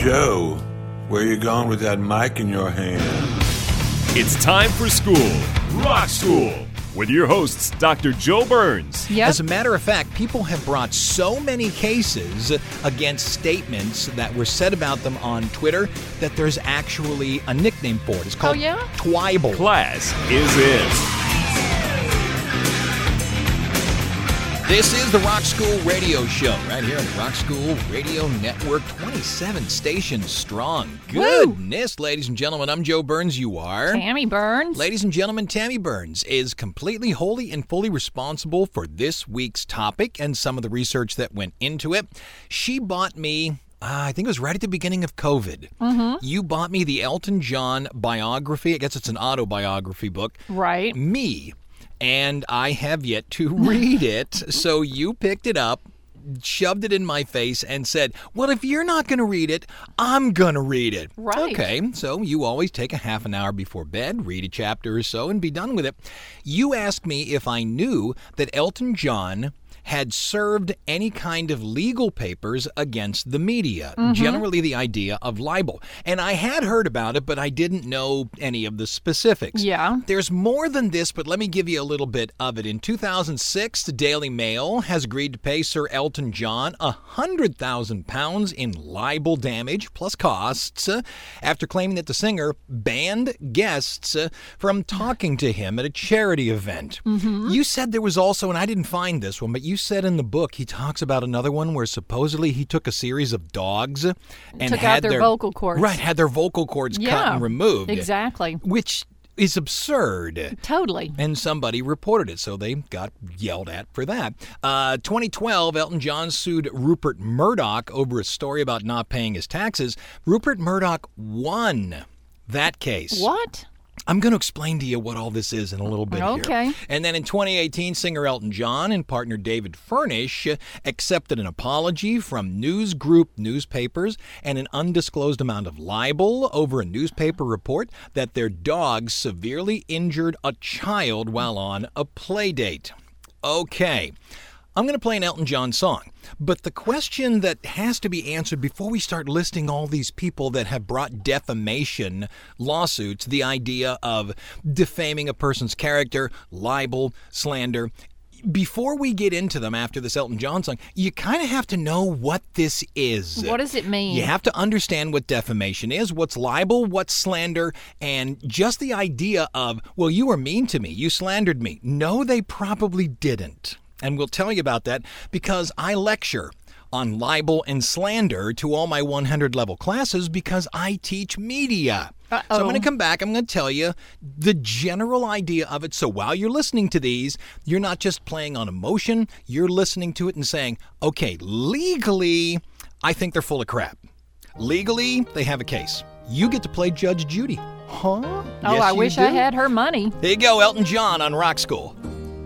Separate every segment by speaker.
Speaker 1: Joe, where you going with that mic in your hand?
Speaker 2: It's time for school, Rock School, with your hosts, Dr. Joe Burns.
Speaker 3: Yep.
Speaker 4: As a matter of fact, people have brought so many cases against statements that were said about them on Twitter that there's actually a nickname for it. It's oh, called oh,
Speaker 3: yeah?
Speaker 4: Twibel.
Speaker 2: Class is in.
Speaker 4: This is the Rock School Radio Show, right here on the Rock School Radio Network, 27 stations strong. Goodness, ladies and gentlemen, I'm Joe Burns. You are.
Speaker 3: Tammy Burns.
Speaker 4: Ladies and gentlemen, Tammy Burns is completely, wholly, and fully responsible for this week's topic and some of the research that went into it. She bought me. Uh, I think it was right at the beginning of COVID. Mm-hmm. You bought me the Elton John biography. I guess it's an autobiography book.
Speaker 3: Right.
Speaker 4: Me. And I have yet to read it. So you picked it up, shoved it in my face, and said, Well, if you're not going to read it, I'm going to read it.
Speaker 3: Right.
Speaker 4: Okay. So you always take a half an hour before bed, read a chapter or so, and be done with it. You asked me if I knew that Elton John had served any kind of legal papers against the media, generally the idea of libel. And I had heard about it, but I didn't know any of the specifics.
Speaker 3: Yeah.
Speaker 4: There's more than this, but let me give you a little bit of it. In 2006, the Daily Mail has agreed to pay Sir Elton John a hundred thousand pounds in libel damage plus costs uh, after claiming that the singer banned guests uh, from talking to him at a charity event. You said there was also, and I didn't find this one, but you said in the book he talks about another one where supposedly he took a series of dogs and
Speaker 3: Took
Speaker 4: had
Speaker 3: out their vocal cords.
Speaker 4: Right, had their vocal cords cut and removed.
Speaker 3: Exactly.
Speaker 4: Which is absurd.
Speaker 3: Totally.
Speaker 4: And somebody reported it, so they got yelled at for that. Uh, 2012, Elton John sued Rupert Murdoch over a story about not paying his taxes. Rupert Murdoch won that case.
Speaker 3: What?
Speaker 4: I'm going to explain to you what all this is in a little bit
Speaker 3: Okay.
Speaker 4: here. And then in 2018, singer Elton John and partner David Furnish uh, accepted an apology from News Group newspapers and an undisclosed amount of libel over a newspaper report that their dog severely injured a child while on a play date. Okay. I'm going to play an Elton John song. But the question that has to be answered before we start listing all these people that have brought defamation lawsuits, the idea of defaming a person's character, libel, slander, before we get into them after this Elton John song, you kind of have to know what this is.
Speaker 3: What does it mean?
Speaker 4: You have to understand what defamation is, what's libel, what's slander, and just the idea of, well, you were mean to me, you slandered me. No, they probably didn't. And we'll tell you about that because I lecture on libel and slander to all my 100 level classes because I teach media. So I'm going to come back. I'm going to tell you the general idea of it. So while you're listening to these, you're not just playing on emotion, you're listening to it and saying, okay, legally, I think they're full of crap. Legally, they have a case. You get to play Judge Judy. Huh?
Speaker 3: Oh,
Speaker 4: Yes,
Speaker 3: I
Speaker 4: you
Speaker 3: wish I had her money.
Speaker 4: Here you go, Elton John on Rock School.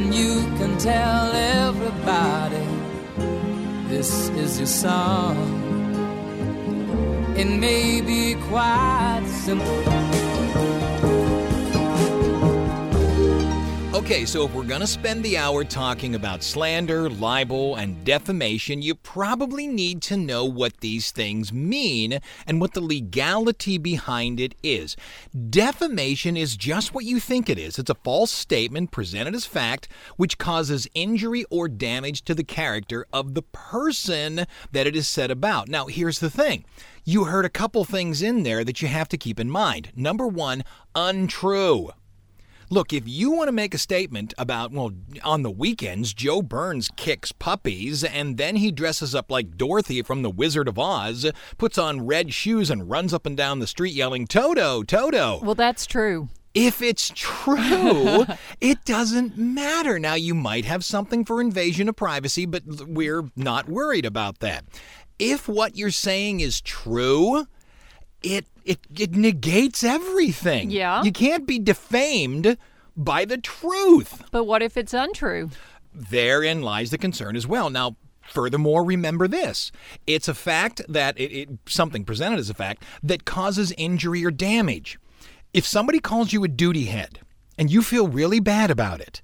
Speaker 5: And you can tell everybody this is your song. It may be quite simple.
Speaker 4: Okay, so if we're going to spend the hour talking about slander, libel, and defamation, you probably need to know what these things mean and what the legality behind it is. Defamation is just what you think it is it's a false statement presented as fact which causes injury or damage to the character of the person that it is said about. Now, here's the thing you heard a couple things in there that you have to keep in mind. Number one, untrue. Look, if you want to make a statement about, well, on the weekends, Joe Burns kicks puppies and then he dresses up like Dorothy from The Wizard of Oz, puts on red shoes, and runs up and down the street yelling, Toto, Toto.
Speaker 3: Well, that's true.
Speaker 4: If it's true, it doesn't matter. Now, you might have something for invasion of privacy, but we're not worried about that. If what you're saying is true, it it it negates everything.
Speaker 3: Yeah.
Speaker 4: You can't be defamed by the truth.
Speaker 3: But what if it's untrue?
Speaker 4: Therein lies the concern as well. Now, furthermore, remember this: it's a fact that it, it something presented as a fact that causes injury or damage. If somebody calls you a duty head and you feel really bad about it,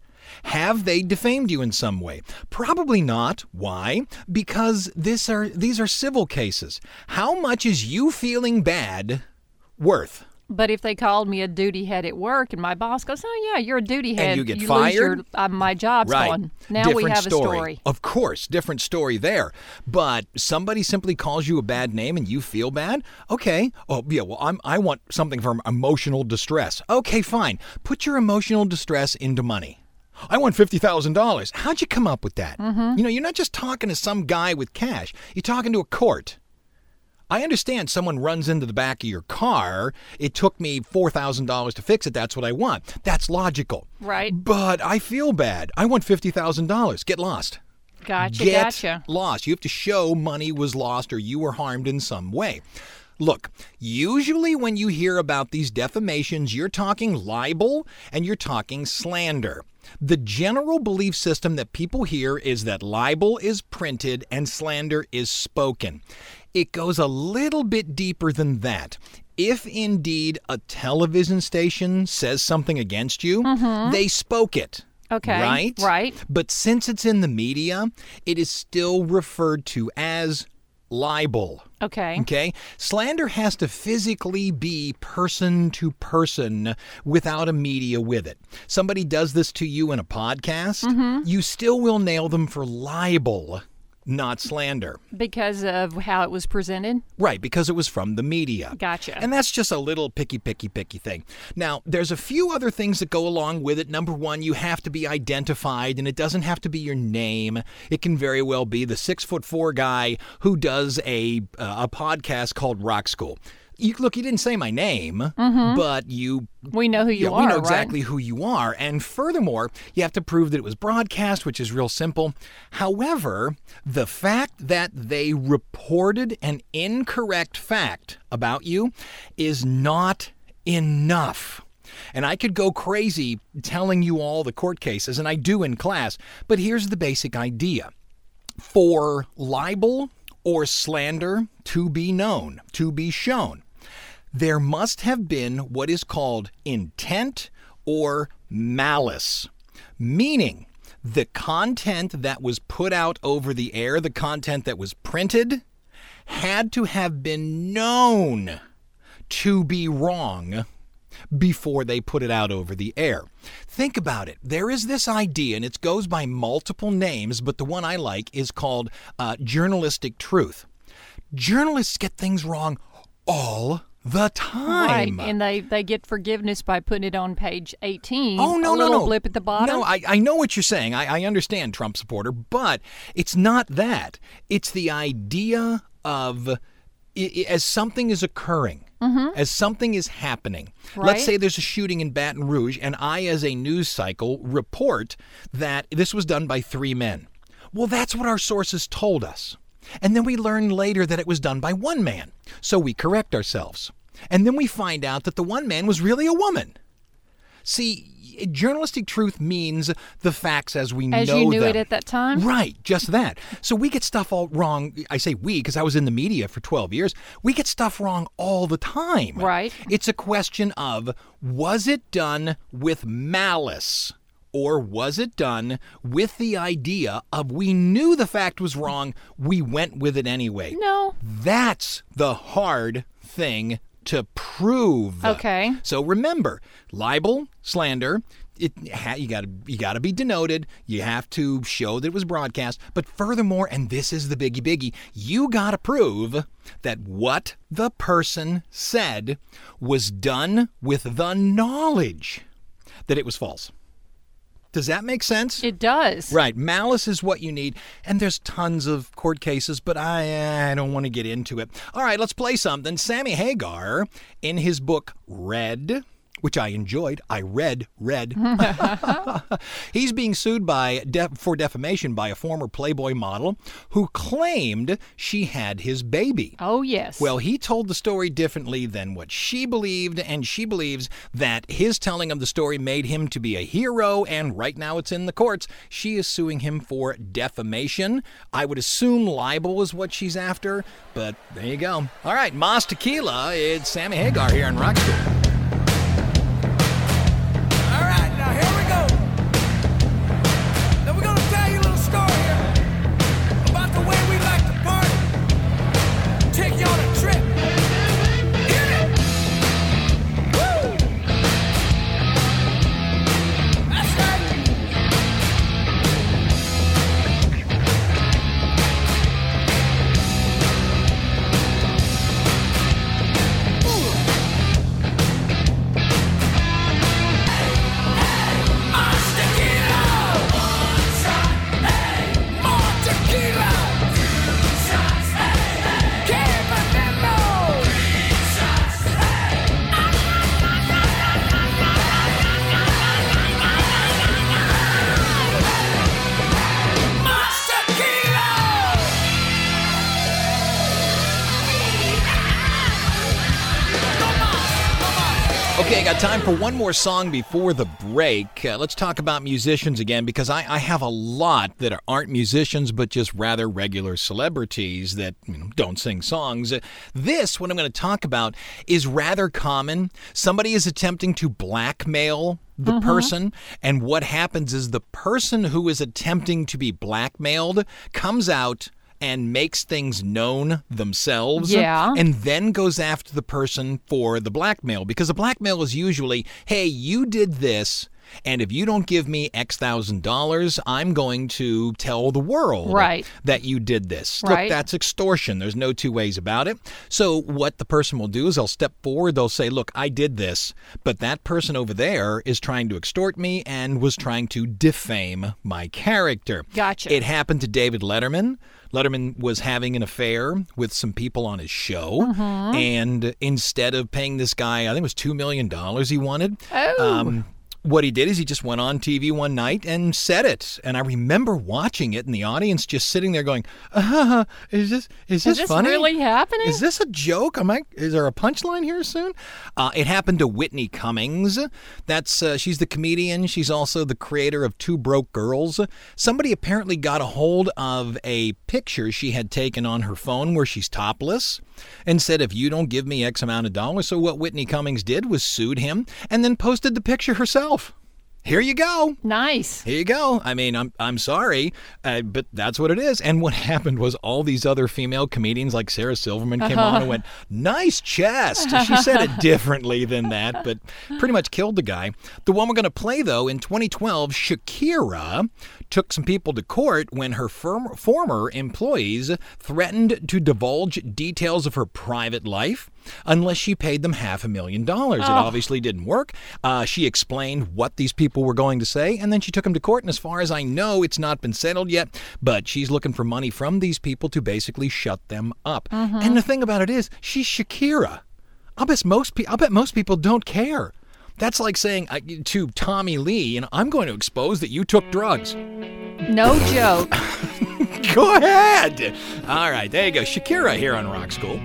Speaker 4: have they defamed you in some way? Probably not. Why? Because this are these are civil cases. How much is you feeling bad worth?
Speaker 3: But if they called me a duty head at work and my boss goes, "Oh yeah, you're a duty head," and
Speaker 4: you get
Speaker 3: lose
Speaker 4: fired?
Speaker 3: your, uh, my job's
Speaker 4: Right.
Speaker 3: gone. Now
Speaker 4: different
Speaker 3: we have
Speaker 4: story.
Speaker 3: a story.
Speaker 4: Of course, different story there. But somebody simply calls you a bad name and you feel bad? Okay. Oh, yeah, well, I'm, I want something from emotional distress. Okay, fine. Put your emotional distress into money. I want $50,000. How'd you come up with that?
Speaker 3: Mm-hmm.
Speaker 4: You know, you're not just talking to some guy with cash, you're talking to a court. I understand someone runs into the back of your car. It took me $4,000 to fix it. That's what I want. That's logical.
Speaker 3: Right.
Speaker 4: But I feel bad. I want $50,000. Get lost.
Speaker 3: Gotcha,
Speaker 4: Get
Speaker 3: gotcha.
Speaker 4: lost. You have to show money was lost or you were harmed in some way. Look, usually when you hear about these defamations, you're talking libel and you're talking slander. The general belief system that people hear is that libel is printed and slander is spoken. It goes a little bit deeper than that. If indeed a television station says something against you, they spoke it.
Speaker 3: Mm-hmm. Okay,
Speaker 4: Right?
Speaker 3: right.
Speaker 4: But since it's in the media, it is still referred to as libel.
Speaker 3: Okay.
Speaker 4: Okay? Slander has to physically be person to person without a media with it. Somebody does this to you in a podcast,
Speaker 3: Mm-hmm.
Speaker 4: you still will nail them for libel, not slander.
Speaker 3: Because of how it was presented.
Speaker 4: Right, because it was from the media.
Speaker 3: Gotcha.
Speaker 4: And that's just a little picky, picky, picky thing. Now, there's a few other things that go along with it. Number one, you have to be identified, and it doesn't have to be your name. It can very well be the six foot four guy who does a uh, a podcast called Rock School. You, look, you didn't say my name, mm-hmm. but you
Speaker 3: We know who you
Speaker 4: yeah,
Speaker 3: are,
Speaker 4: we know
Speaker 3: right?
Speaker 4: exactly who you are. And furthermore, you have to prove that it was broadcast, which is real simple. However, the fact that they reported an incorrect fact about you is not enough. And I could go crazy telling you all the court cases, and I do in class, but here's the basic idea for libel or slander to be known, to be shown, there must have been what is called intent or malice, meaning the content that was put out over the air, the content that was printed, had to have been known to be wrong before they put it out over the air. Think about it. There is this idea, and it goes by multiple names, but the one I like is called uh, journalistic truth. Journalists get things wrong all the time.
Speaker 3: Right, and they they get forgiveness by putting it on page eighteen.
Speaker 4: Oh no,
Speaker 3: a
Speaker 4: no,
Speaker 3: little
Speaker 4: no!
Speaker 3: blip at the bottom.
Speaker 4: No, I, I know what you're saying. I, I understand, Trump supporter, but it's not that. It's the idea of i- i- as something is occurring, as something is happening. Let's
Speaker 3: Mm-hmm.
Speaker 4: Say there's a shooting in Baton Rouge, and I, as a news cycle, report that this was done by three men. Well, that's what our sources told us. And then we learn later that it was done by one man. So we correct ourselves. And then we find out that the one man was really a woman. See, journalistic truth means the facts as we
Speaker 3: As
Speaker 4: know them.
Speaker 3: As you knew
Speaker 4: them.
Speaker 3: it at that time?
Speaker 4: Right, just that. So we get stuff all wrong. I say we because I was in the media for 12 years. We get stuff wrong all the time.
Speaker 3: Right.
Speaker 4: It's a question of was it done with malice? Or was it done with the idea of we knew the fact was wrong, we went with it anyway?
Speaker 3: No.
Speaker 4: That's the hard thing to prove.
Speaker 3: Okay.
Speaker 4: So remember, libel, slander, it ha- you got to you got to be denoted. You have to show that it was broadcast. But furthermore, and this is the biggie biggie, you got to prove that what the person said was done with the knowledge that it was false. Does that make sense?
Speaker 3: It does.
Speaker 4: Right. Malice is what you need. And there's tons of court cases, but I, I don't want to get into it. All right, let's play something. Sammy Hagar, in his book Red, which I enjoyed, I read read. He's being sued by def- for defamation by a former Playboy model who claimed she had his baby.
Speaker 3: Oh, yes.
Speaker 4: Well, he told the story differently than what she believed, and she believes that his telling of the story made him to be a hero, and right now it's in the courts. She is suing him for defamation. I would assume libel is what she's after, but there you go. All right, Mas Tequila, it's Sammy Hagar here in Rock School. For one more song before the break. Uh, let's talk about musicians again because I, I have a lot that aren't musicians but just rather regular celebrities that you know, don't sing songs. Uh, This, what I'm going to talk about, is rather common. Somebody is attempting to blackmail the person, and what happens is the person who is attempting to be blackmailed comes out and makes things known themselves
Speaker 3: Yeah.
Speaker 4: and then goes after the person for the blackmail because the blackmail is usually, hey, you did this. And if you don't give me X thousand dollars, I'm going to tell the world
Speaker 3: Right.
Speaker 4: that you did this.
Speaker 3: Right.
Speaker 4: Look, that's extortion. There's no two ways about it. So, what the person will do is they'll step forward, they'll say, Look, I did this, but that person over there is trying to extort me and was trying to defame my character.
Speaker 3: Gotcha.
Speaker 4: It happened to David Letterman. Letterman was having an affair with some people on his show,
Speaker 3: Mm-hmm.
Speaker 4: and instead of paying this guy, I think it was $2 million he wanted.
Speaker 3: Oh.
Speaker 4: Um, what he did is he just went on TV one night and said it. And I remember watching it and the audience just sitting there going, uh, is this is this,
Speaker 3: Is this
Speaker 4: funny?
Speaker 3: really happening?
Speaker 4: Is this a joke? Am I? Is there a punchline here soon? Uh, it happened to Whitney Cummings. That's uh, she's the comedian. She's also the creator of Two Broke Girls. Somebody apparently got a hold of a picture she had taken on her phone where she's topless, and said, "If you don't give me X amount of dollars," so what Whitney Cummings did was sued him and then posted the picture herself. Here you go.
Speaker 3: nice.
Speaker 4: Here you go. I mean, I'm I'm sorry, uh, but that's what it is. And what happened was all these other female comedians like Sarah Silverman came on and went, "Nice chest." She said it differently than that, but pretty much killed the guy. The one we're going to play though in 2012, Shakira took some people to court when her firm, former employees threatened to divulge details of her private life unless she paid them half a million dollars. It obviously didn't work. Uh, she explained what these people were going to say, and then she took them to court. And as far as I know, it's not been settled yet, but she's looking for money from these people to basically shut them up. And the thing about it is, she's Shakira. I'll bet most pe- I'll bet most people don't care. That's like saying uh, to Tommy Lee, you know, I'm going to expose that you took drugs.
Speaker 3: No joke.
Speaker 4: Go ahead. All right, there you go. Shakira here on Rock School.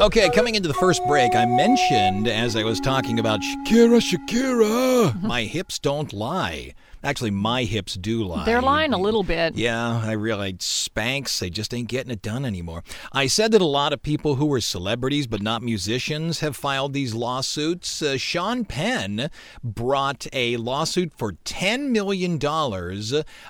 Speaker 4: Okay, coming into the first break, I mentioned as I was talking about Shakira, Shakira, my hips don't lie. Actually, my hips do lie.
Speaker 3: They're lying a little bit.
Speaker 4: Yeah, I realize Spanx, they just ain't getting it done anymore. I said that a lot of people who were celebrities but not musicians have filed these lawsuits. Uh, Sean Penn brought a lawsuit for $10 million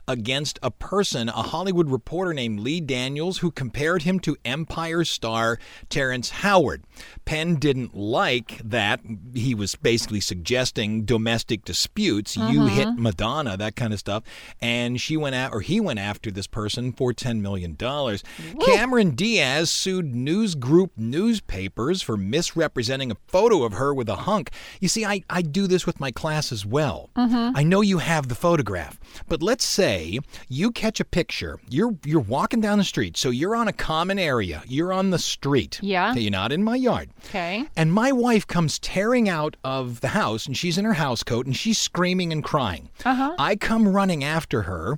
Speaker 4: against a person, a Hollywood reporter named Lee Daniels, who compared him to Empire star Terrence Howard. Penn didn't like that. He was basically suggesting domestic disputes. You hit Madonna, that kind of stuff. And she went out, or he went after this person for $10 million. Cameron Diaz sued News Group newspapers for misrepresenting a photo of her with a hunk. You see, I, I do this with my class as well. Mm-hmm. I know you have the photograph, but let's say you catch a picture. You're you're walking down the street, so you're on a common area. You're on the street.
Speaker 3: Yeah.
Speaker 4: You're not in my yard.
Speaker 3: Okay.
Speaker 4: And my wife comes tearing out of the house and she's in her house coat and she's screaming and crying. Uh-huh.
Speaker 3: Uh-huh.
Speaker 4: I come running after her.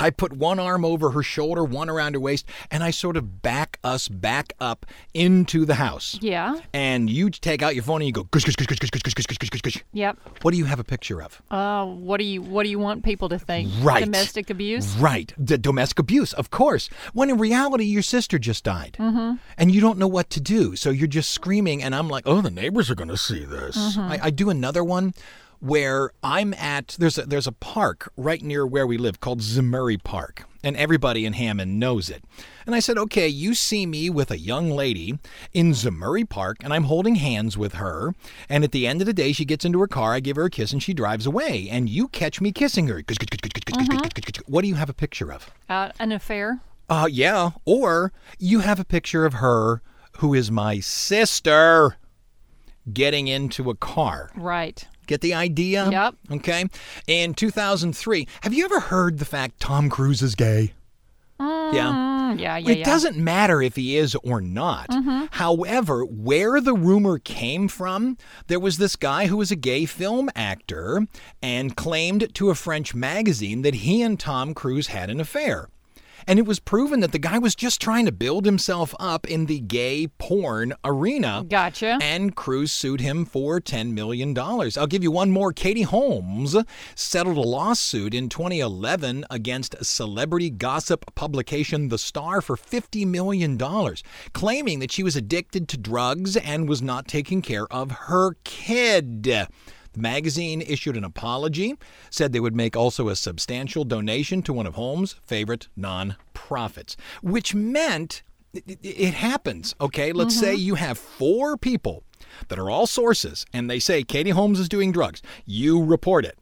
Speaker 4: I put one arm over her shoulder, one around her waist, and I sort of back us back up into the house.
Speaker 3: Yeah.
Speaker 4: And you take out your phone and you go, gush, gush, gush, gush, gush, gush, gush, gush, gush, gush, gush.
Speaker 3: Yep.
Speaker 4: What do you have a picture of?
Speaker 3: Uh, what do you What do you want people to think?
Speaker 4: Right.
Speaker 3: Domestic abuse.
Speaker 4: Right. The domestic abuse, of course. When in reality, your sister just died. Mm-hmm. And you don't know what to do. So you're just screaming, and I'm like, oh, the neighbors are going to see this. I, I do another one where I'm at, there's a, there's a park right near where we live called Zemurray Park. And everybody in Hammond knows it. And I said, okay, you see me with a young lady in Zemurray Park, and I'm holding hands with her. And at the end of the day, she gets into her car, I give her a kiss, and she drives away. And you catch me kissing her. What do you have a picture of?
Speaker 3: Uh, an affair.
Speaker 4: Uh, yeah. Or you have a picture of her who is my sister getting into a car.
Speaker 3: Right.
Speaker 4: Get the idea?
Speaker 3: Yep.
Speaker 4: Okay. In 2003, have you ever heard the fact Tom Cruise is gay? Yeah.
Speaker 3: Mm, yeah. Yeah.
Speaker 4: It
Speaker 3: yeah.
Speaker 4: doesn't matter if he is or not. However, where the rumor came from, there was this guy who was a gay film actor and claimed to a French magazine that he and Tom Cruise had an affair. And it was proven that the guy was just trying to build himself up in the gay porn arena.
Speaker 3: Gotcha.
Speaker 4: And Cruise sued him for $10 million. I'll give you one more. Katie Holmes settled a lawsuit in 2011 against celebrity gossip publication The Star for $50 million, claiming that she was addicted to drugs and was not taking care of her kid. The magazine issued an apology, said they would make also a substantial donation to one of Holmes' favorite non-profits, which meant it, it happens, okay? Let's say mm-hmm. you have four people that are all sources and they say Katie Holmes is doing drugs. You report it.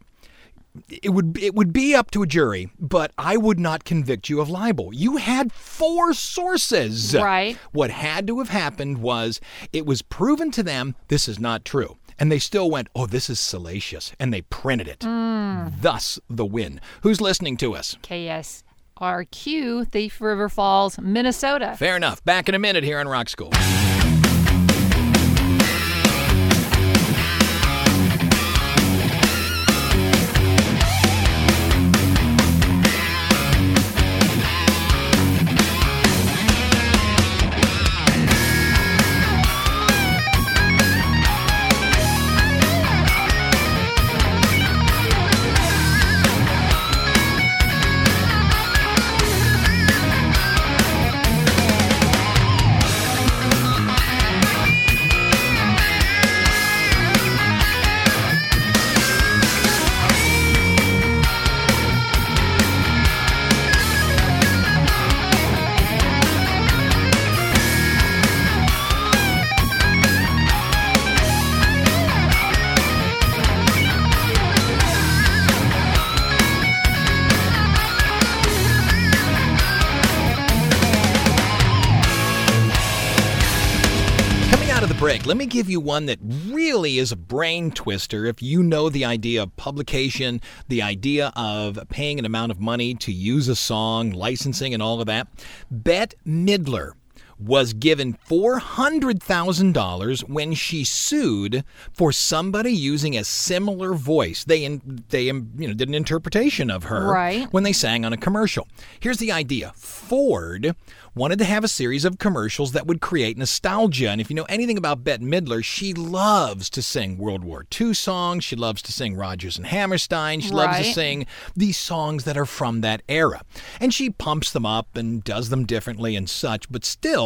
Speaker 4: It would it would be up to a jury, but I would not convict you of libel. You had four sources.
Speaker 3: Right.
Speaker 4: What had to have happened was it was proven to them this is not true. And they still went, oh, this is salacious. And they printed it. Mm. Thus the win. Who's listening to us?
Speaker 3: KSRQ, Thief River Falls, Minnesota.
Speaker 4: Fair enough. Back in a minute here on Rock School. Let me give you one that really is a brain twister if you know the idea of publication, the idea of paying an amount of money to use a song, licensing, and all of that. Bette Midler was given $400,000 when she sued for somebody using a similar voice. They in, they you know did an interpretation of her
Speaker 3: Right.
Speaker 4: when they sang on a commercial. Here's the idea. Ford wanted to have a series of commercials that would create nostalgia. And if you know anything about Bette Midler, she loves to sing World War II songs. She loves to sing Rodgers and Hammerstein. She loves to sing these songs that are from that era. And she pumps them up and does them differently and such, but still,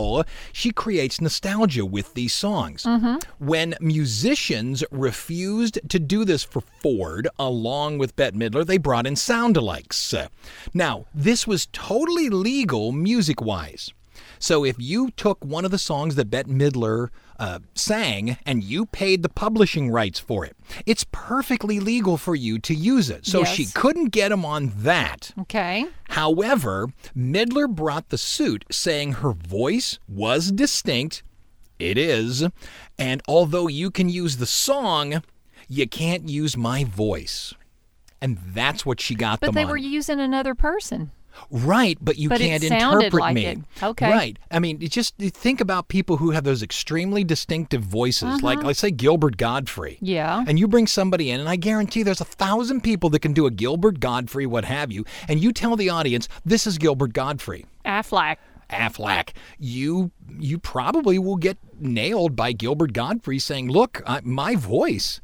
Speaker 4: she creates nostalgia with these songs. Mm-hmm. When musicians refused to do this for Ford, along with Bette Midler, they brought in sound-alikes. Now, this was totally legal music-wise. So if you took one of the songs that Bette Midler uh, sang and you paid the publishing rights for it, it's perfectly legal for you to use it. So she couldn't get him on that.
Speaker 3: Okay.
Speaker 4: However, Midler brought the suit saying her voice was distinct. It is. And although you can use the song, you can't use my voice. And that's what she got
Speaker 3: But they
Speaker 4: on.
Speaker 3: were using another person.
Speaker 4: Right, but you
Speaker 3: But
Speaker 4: can't interpret
Speaker 3: like
Speaker 4: me.
Speaker 3: it. Okay.
Speaker 4: Right. I mean, just think about people who have those extremely distinctive voices,
Speaker 3: Uh-huh.
Speaker 4: like let's say Gilbert Gottfried.
Speaker 3: Yeah.
Speaker 4: And you bring somebody in, and I guarantee there's a thousand people that can do a Gilbert Gottfried, what have you, and you tell the audience this is Gilbert Gottfried.
Speaker 3: Aflac.
Speaker 4: Aflac, you you probably will get nailed by Gilbert Gottfried saying, "Look, I, my voice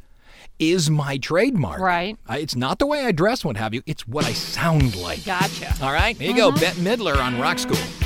Speaker 4: is my trademark.
Speaker 3: Right.
Speaker 4: I, it's not the way I dress, what have you. It's what I sound like."
Speaker 3: Gotcha.
Speaker 4: All right, here you go. Uh-huh. Bette Midler on Rock School.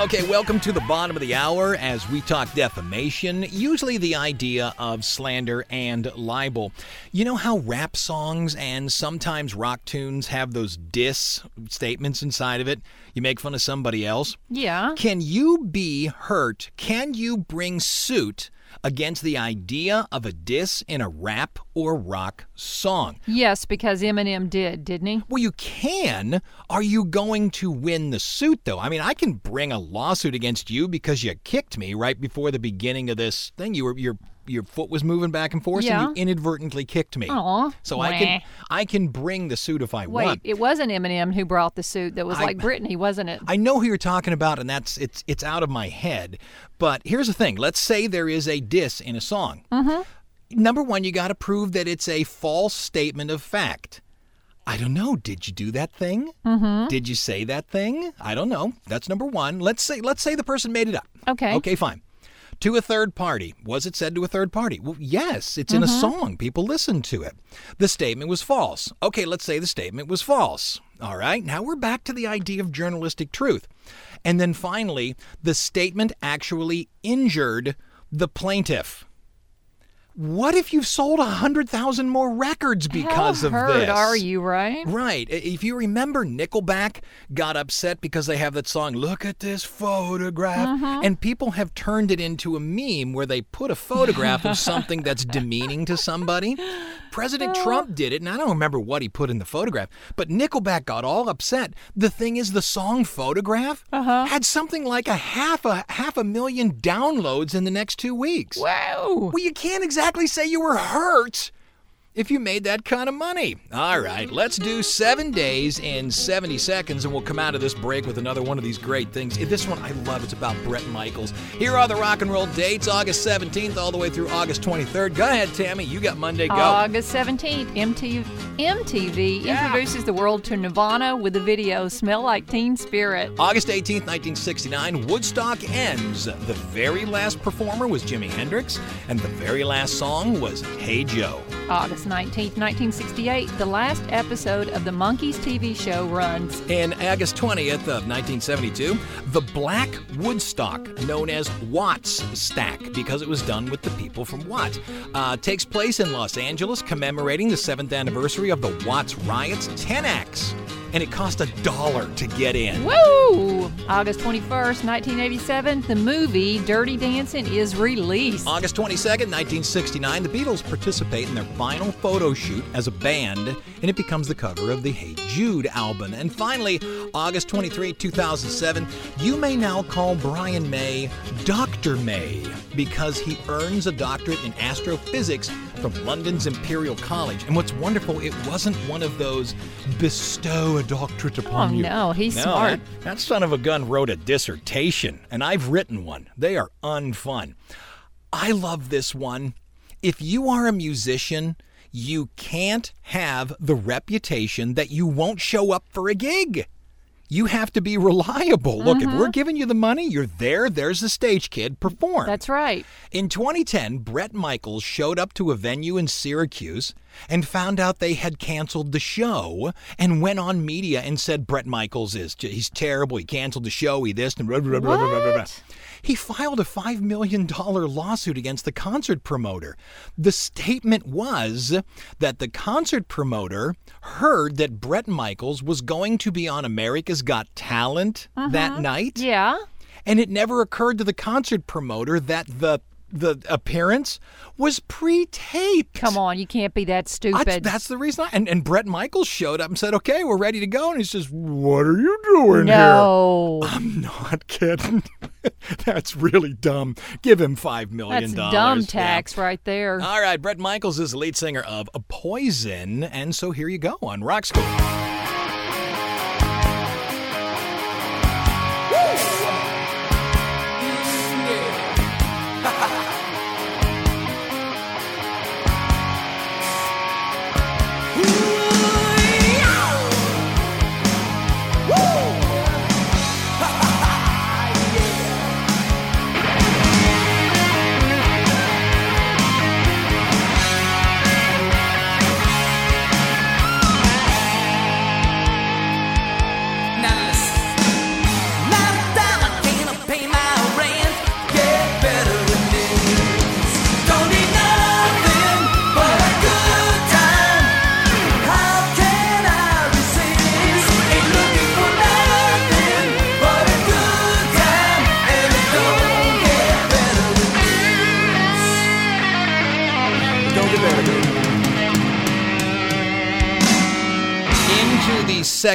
Speaker 4: Okay, welcome to the bottom of the hour as we talk defamation, usually the idea of slander and libel. You know how rap songs and sometimes rock tunes have those diss statements inside of it? You make fun of somebody else.
Speaker 3: Yeah.
Speaker 4: Can you be hurt? Can you bring suit against the idea of a diss in a rap or rock song?
Speaker 3: Yes, because Eminem did, didn't he?
Speaker 4: Well, you can. Are you going to win the suit, though? I mean, I can bring a lawsuit against you because you kicked me right before the beginning of this thing. You were your your foot was moving back and forth,
Speaker 3: Yeah.
Speaker 4: and you inadvertently kicked me.
Speaker 3: Aw.
Speaker 4: So I can I can bring the suit if I want.
Speaker 3: Wait,
Speaker 4: want.
Speaker 3: it wasn't Eminem who brought the suit that was
Speaker 4: I-
Speaker 3: like Britney, wasn't it?
Speaker 4: I know who you're talking about, and that's it's it's out of my head. But here's the thing: let's say there is a diss in a song. Mm-hmm. Number one, you got to prove that it's a false statement of fact. I don't know. Did you do that thing? Mm-hmm. Did you say that thing? I don't know. That's number one. Let's say let's say the person made it up.
Speaker 3: Okay.
Speaker 4: Okay, fine. To a third party. Was it said to a third party? Well, yes, it's in a mm-hmm. song. People listen to it. The statement was false. Okay, let's say the statement was false. All right, now we're back to the idea of journalistic truth. And then finally, the statement actually injured the plaintiff. What if you've sold a 100,000 more records because
Speaker 3: How
Speaker 4: of
Speaker 3: hurt
Speaker 4: this?
Speaker 3: are you, right?
Speaker 4: Right. If you remember, Nickelback got upset because they have that song, Look at This Photograph.
Speaker 3: Mm-hmm.
Speaker 4: And people have turned it into a meme where they put a photograph of something that's demeaning to somebody. President
Speaker 3: Oh.
Speaker 4: Trump did it, and I don't remember what he put in the photograph, but Nickelback got all upset. The thing is, the song Photograph
Speaker 3: Uh-huh.
Speaker 4: had something like a half a half a million downloads in the next two weeks.
Speaker 3: Whoa.
Speaker 4: Well, you can't exactly say you were hurt if you made that kind of money. All right, let's do seven days in 70 seconds, and we'll come out of this break with another one of these great things. Eh, this one I love. It's about Bret Michaels. Here are the rock and roll dates August 17th all the way through August 23rd. Go ahead, Tammy. You got Monday. Go.
Speaker 3: August 17th, MTV, MTV
Speaker 4: Yeah.
Speaker 3: introduces the world to Nirvana with the video Smell Like Teen Spirit.
Speaker 4: August 18th, 1969, Woodstock ends. The very last performer was Jimi Hendrix, and the very last song was Hey Joe.
Speaker 3: August 19th, 1968, the last episode of the Monkees TV show runs.
Speaker 4: In August 20th of 1972, the Black Woodstock, known as Watts Stack, because it was done with the people from Watts, uh, takes place in Los Angeles, commemorating the seventh anniversary of the Watts riots. 10 acts, and it cost a dollar to get in.
Speaker 3: Woo! August 21st, 1987, the movie Dirty Dancing is released.
Speaker 4: August 22nd, 1969, the Beatles participate in their final photo shoot as a band, and it becomes the cover of the Hey Jude album. And finally, August 23, 2007, you may now call Brian May Dr. May because he earns a doctorate in astrophysics from London's Imperial College. And what's wonderful, it wasn't one of those bestow a doctorate upon
Speaker 3: Oh,
Speaker 4: you.
Speaker 3: no, he's
Speaker 4: No,
Speaker 3: smart.
Speaker 4: That, that son of a gun wrote a dissertation, and I've written one. They are unfun. I love this one. If you are a musician, you can't have the reputation that you won't show up for a gig. You have to be reliable. Look, if we're mm-hmm. giving you the money, you're there. There's the stage kid. Perform.
Speaker 3: That's right.
Speaker 4: In 2010, Bret Michaels showed up to a venue in Syracuse and found out they had canceled the show and went on media and said Bret Michaels is he's terrible. He canceled the show. He this and blah, blah, blah, blah, blah, blah, blah.
Speaker 3: What?
Speaker 4: He filed a $5 million lawsuit against the concert promoter. The statement was that the concert promoter heard that Bret Michaels was going to be on America's Got Talent that uh-huh. night.
Speaker 3: Yeah.
Speaker 4: And it never occurred to the concert promoter that the the appearance was pre-taped.
Speaker 3: Come on, you can't be that stupid.
Speaker 4: that's the reason. I, and, and Bret Michaels showed up and said, "Okay, we're ready to go." And he says, "What are you doing here?"
Speaker 3: no.
Speaker 4: I'm not kidding. that's really dumb. Give him five million
Speaker 3: That's
Speaker 4: dollars.
Speaker 3: dumb
Speaker 4: Yeah.
Speaker 3: tax right there.
Speaker 4: All right, Bret Michaels is the lead singer of Poison, and so here you go on Rock School.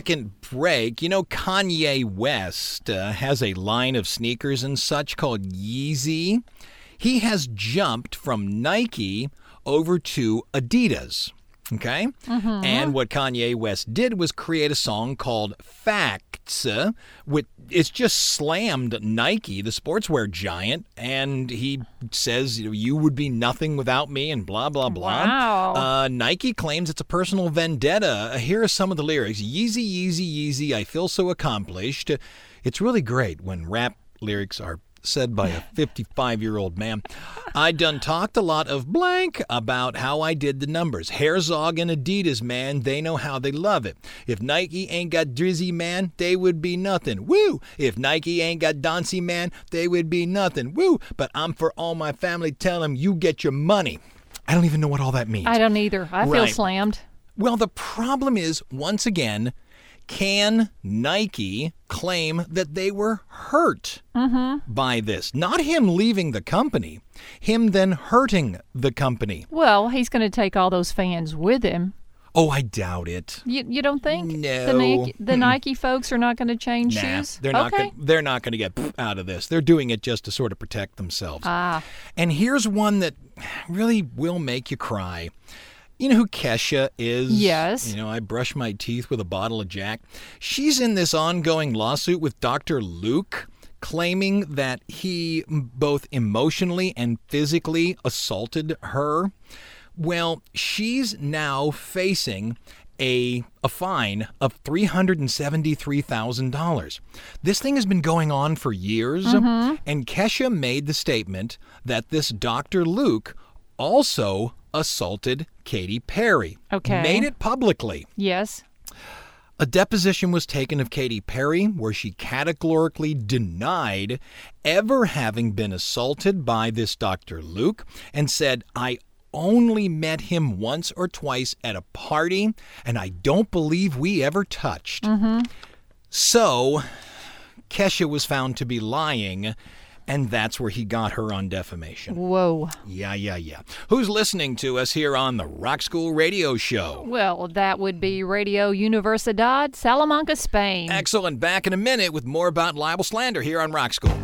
Speaker 4: Second break, you know, Kanye West uh, has a line of sneakers and such called Yeezy. He has jumped from Nike over to Adidas. Okay? And what Kanye West did was create a song called Facts. uh, with it's just slammed Nike, the sportswear giant, and he says you, know, you would be nothing without me and blah blah blah.
Speaker 3: Wow.
Speaker 4: Uh, Nike claims it's a personal vendetta. Uh, Here are some of the lyrics: Yeezy, Yeezy, Yeezy. I feel so accomplished. It's really great when rap lyrics are said by a 55 year old man. I done talked a lot of blank about how I did the numbers. Herzog and Adidas, man, they know how they love it. If Nike ain't got Drizzy, man, they would be nothing. Woo! If Nike ain't got Dauncey, man, they would be nothing. Woo! But I'm for all my family, tell them you get your money. I don't even know what all that means.
Speaker 3: I don't either. I feel slammed.
Speaker 4: Well, the problem is, once again, can Nike claim that they were hurt by this? Not him leaving the company, him then hurting the company.
Speaker 3: Well, he's going to take all those fans with him.
Speaker 4: Oh, I doubt it.
Speaker 3: You, you don't think? The Nike, the Nike folks are not going to change
Speaker 4: Nah,
Speaker 3: shoes?
Speaker 4: they're not.
Speaker 3: okay.
Speaker 4: Gonna, they're not going to get out of this. They're doing it just to sort of protect themselves.
Speaker 3: Ah,
Speaker 4: And here's one that really will make you cry. You know who Kesha is?
Speaker 3: Yes.
Speaker 4: You know, I brush my teeth with a bottle of Jack. She's in this ongoing lawsuit with Dr. Luke, claiming that he both emotionally and physically assaulted her. Well, she's now facing a a fine of $373,000. This thing has been going on for years mm-hmm. and Kesha made the statement that this Dr. Luke also assaulted Katy Perry.
Speaker 3: Okay.
Speaker 4: Made it publicly.
Speaker 3: Yes.
Speaker 4: A deposition was taken of Katy Perry where she categorically denied ever having been assaulted by this Dr. Luke and said, I only met him once or twice at a party, and I don't believe we ever touched. Mm-hmm. So, Kesha was found to be lying, and that's where he got her on defamation.
Speaker 3: Whoa.
Speaker 4: Yeah, yeah, yeah. Who's listening to us here on the Rock School Radio Show?
Speaker 3: Well, that would be Radio Universidad Salamanca, Spain.
Speaker 4: Excellent. Back in a minute with more about libel slander here on Rock School.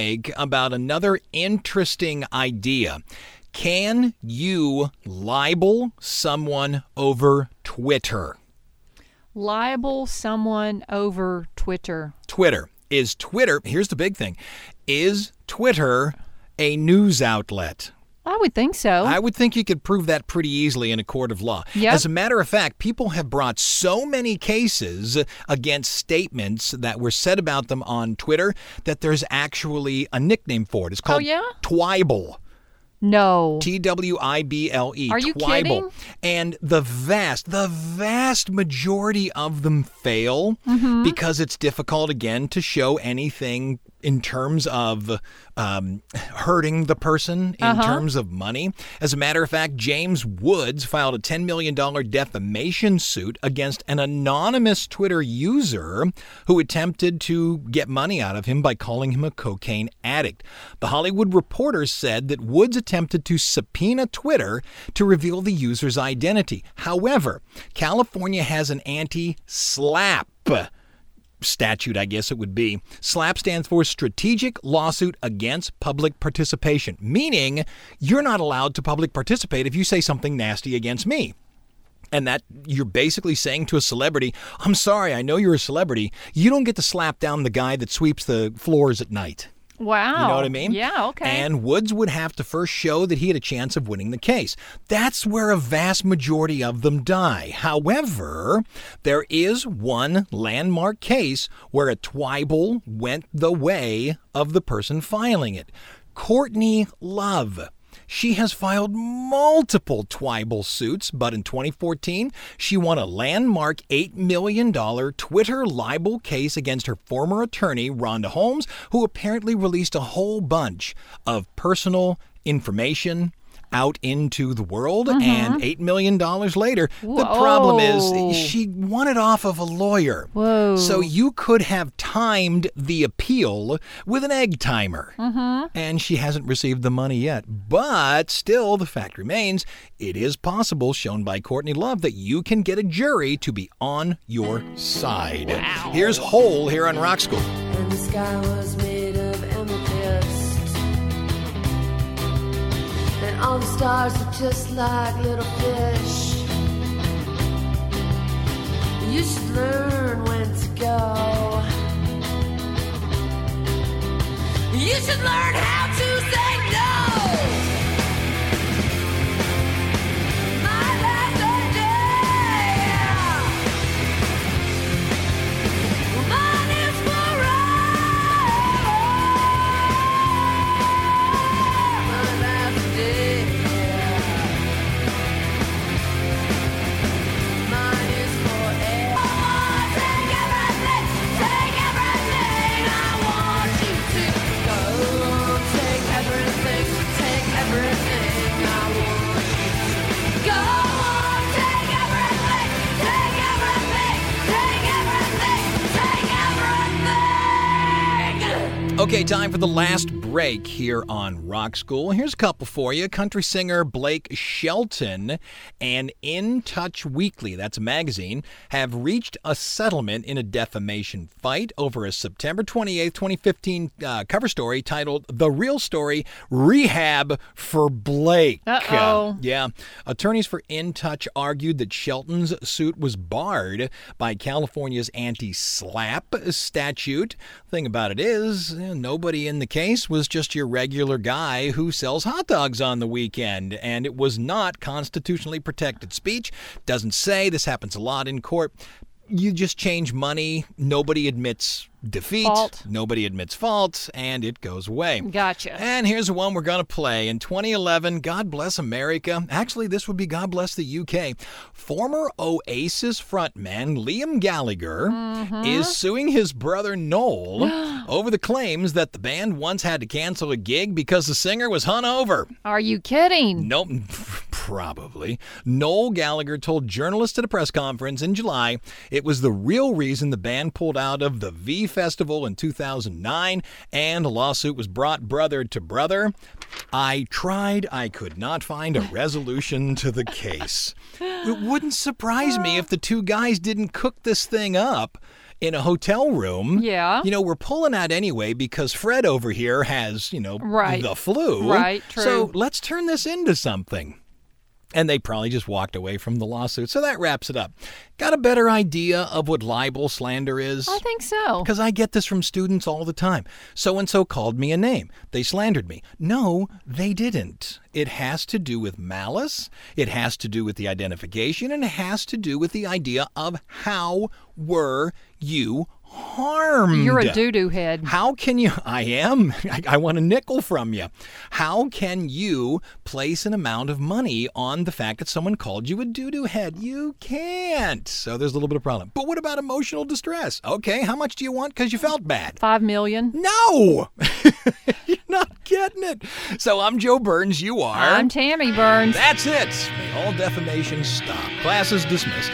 Speaker 4: Coming out of the break, about another interesting idea. Can you libel someone over Twitter?
Speaker 3: Libel someone over Twitter.
Speaker 4: Twitter. Is Twitter, here's the big thing, is Twitter a news outlet?
Speaker 3: I would think so.
Speaker 4: I would think you could prove that pretty easily in a court of law.
Speaker 3: Yep.
Speaker 4: As a matter of fact, people have brought so many cases against statements that were said about them on Twitter that there's actually a nickname for it. It's called
Speaker 3: Oh, yeah?
Speaker 4: Twible.
Speaker 3: no.
Speaker 4: T W I B L E.
Speaker 3: Are you
Speaker 4: Twible.
Speaker 3: kidding?
Speaker 4: And the vast, the vast majority of them fail
Speaker 3: Mm-hmm.
Speaker 4: because it's difficult again to show anything in terms of um, hurting the person, in
Speaker 3: Uh-huh.
Speaker 4: terms of money. As a matter of fact, James Woods filed a $10 million defamation suit against an anonymous Twitter user who attempted to get money out of him by calling him a cocaine addict. The Hollywood Reporter said that Woods attempted to subpoena Twitter to reveal the user's identity. However, California has an anti SLAPP statute, I guess it would be. SLAPP stands for Strategic Lawsuit Against Public Participation, meaning you're not allowed to public participate if you say something nasty against me. And that you're basically saying to a celebrity, I'm sorry, I know you're a celebrity. You don't get to slap down the guy that sweeps the floors at night.
Speaker 3: Wow.
Speaker 4: You know what I mean?
Speaker 3: Yeah, okay.
Speaker 4: And Woods would have to first show that he had a chance of winning the case. That's where a vast majority of them die. However, there is one landmark case where a Twible went the way of the person filing it. Courtney Love. She has filed multiple Twible suits, but in 2014, she won a landmark $8 million Twitter libel case against her former attorney, Rhonda Holmes, who apparently released a whole bunch of personal information out into the world. Mm-hmm. And $8 million later, the problem is she won it off of a lawyer.
Speaker 3: Whoa.
Speaker 4: So you could have timed the appeal with an egg timer. Mm-hmm. And she hasn't received the money yet. But still, the fact remains it is possible, shown by Courtney Love, that you can get a jury to be on your side. Here's Hole here on Rock School.
Speaker 6: All the stars are just like little fish. You should learn when to go. You should learn how to say no.
Speaker 4: Time for the last break here on Rock School. Here's a couple for you. Country singer Blake Shelton and In Touch Weekly, that's a magazine, have reached a settlement in a defamation fight over a September 28, 2015 uh, cover story titled The Real Story Rehab for Blake.
Speaker 3: Uh-oh.
Speaker 4: Yeah. Attorneys for In Touch argued that Shelton's suit was barred by California's anti SLAPP statute. Thing about it is, eh, nobody in the case was just your regular guy who sells hot dogs on the weekend, and it was not constitutionally protected speech. Doesn't say this happens a lot in court. You just change money, nobody admits defeat,
Speaker 3: Fault.
Speaker 4: nobody admits fault, and it goes away.
Speaker 3: Gotcha.
Speaker 4: And here's one we're going to play. In 2011, God Bless America. Actually, this would be God Bless the UK. Former Oasis frontman Liam Gallagher mm-hmm. is suing his brother Noel over the claims that the band once had to cancel a gig because the singer was hungover.
Speaker 3: Are you kidding?
Speaker 4: Nope, probably. Noel Gallagher told journalists at a press conference in July it was the real reason the band pulled out of the V Festival in 2009 and a lawsuit was brought brother to brother. I tried, I could not find a resolution to the case. It wouldn't surprise me if the two guys didn't cook this thing up. In a hotel room.
Speaker 3: Yeah.
Speaker 4: You know, we're pulling out anyway because Fred over here has, you know,
Speaker 3: Right.
Speaker 4: the flu.
Speaker 3: Right,
Speaker 4: So let's turn this into something. And they probably just walked away from the lawsuit. So that wraps it up. Got a better idea of what libel slander is?
Speaker 3: I think so.
Speaker 4: Because I get this from students all the time. So and so called me a name. They slandered me. No, they didn't. It has to do with malice, it has to do with the identification, and it has to do with the idea of how were you harmed?
Speaker 3: You're a doo doo head.
Speaker 4: How can you? I am. I, I want a nickel from you. How can you place an amount of money on the fact that someone called you a doo doo head? You can't. So there's a little bit of problem. But what about emotional distress? Okay, how much do you want because you felt bad?
Speaker 3: Five million.
Speaker 4: No! You're not getting it. So I'm Joe Burns. You are.
Speaker 3: I'm Tammy Burns.
Speaker 4: That's it. May all defamation stop. Class is dismissed.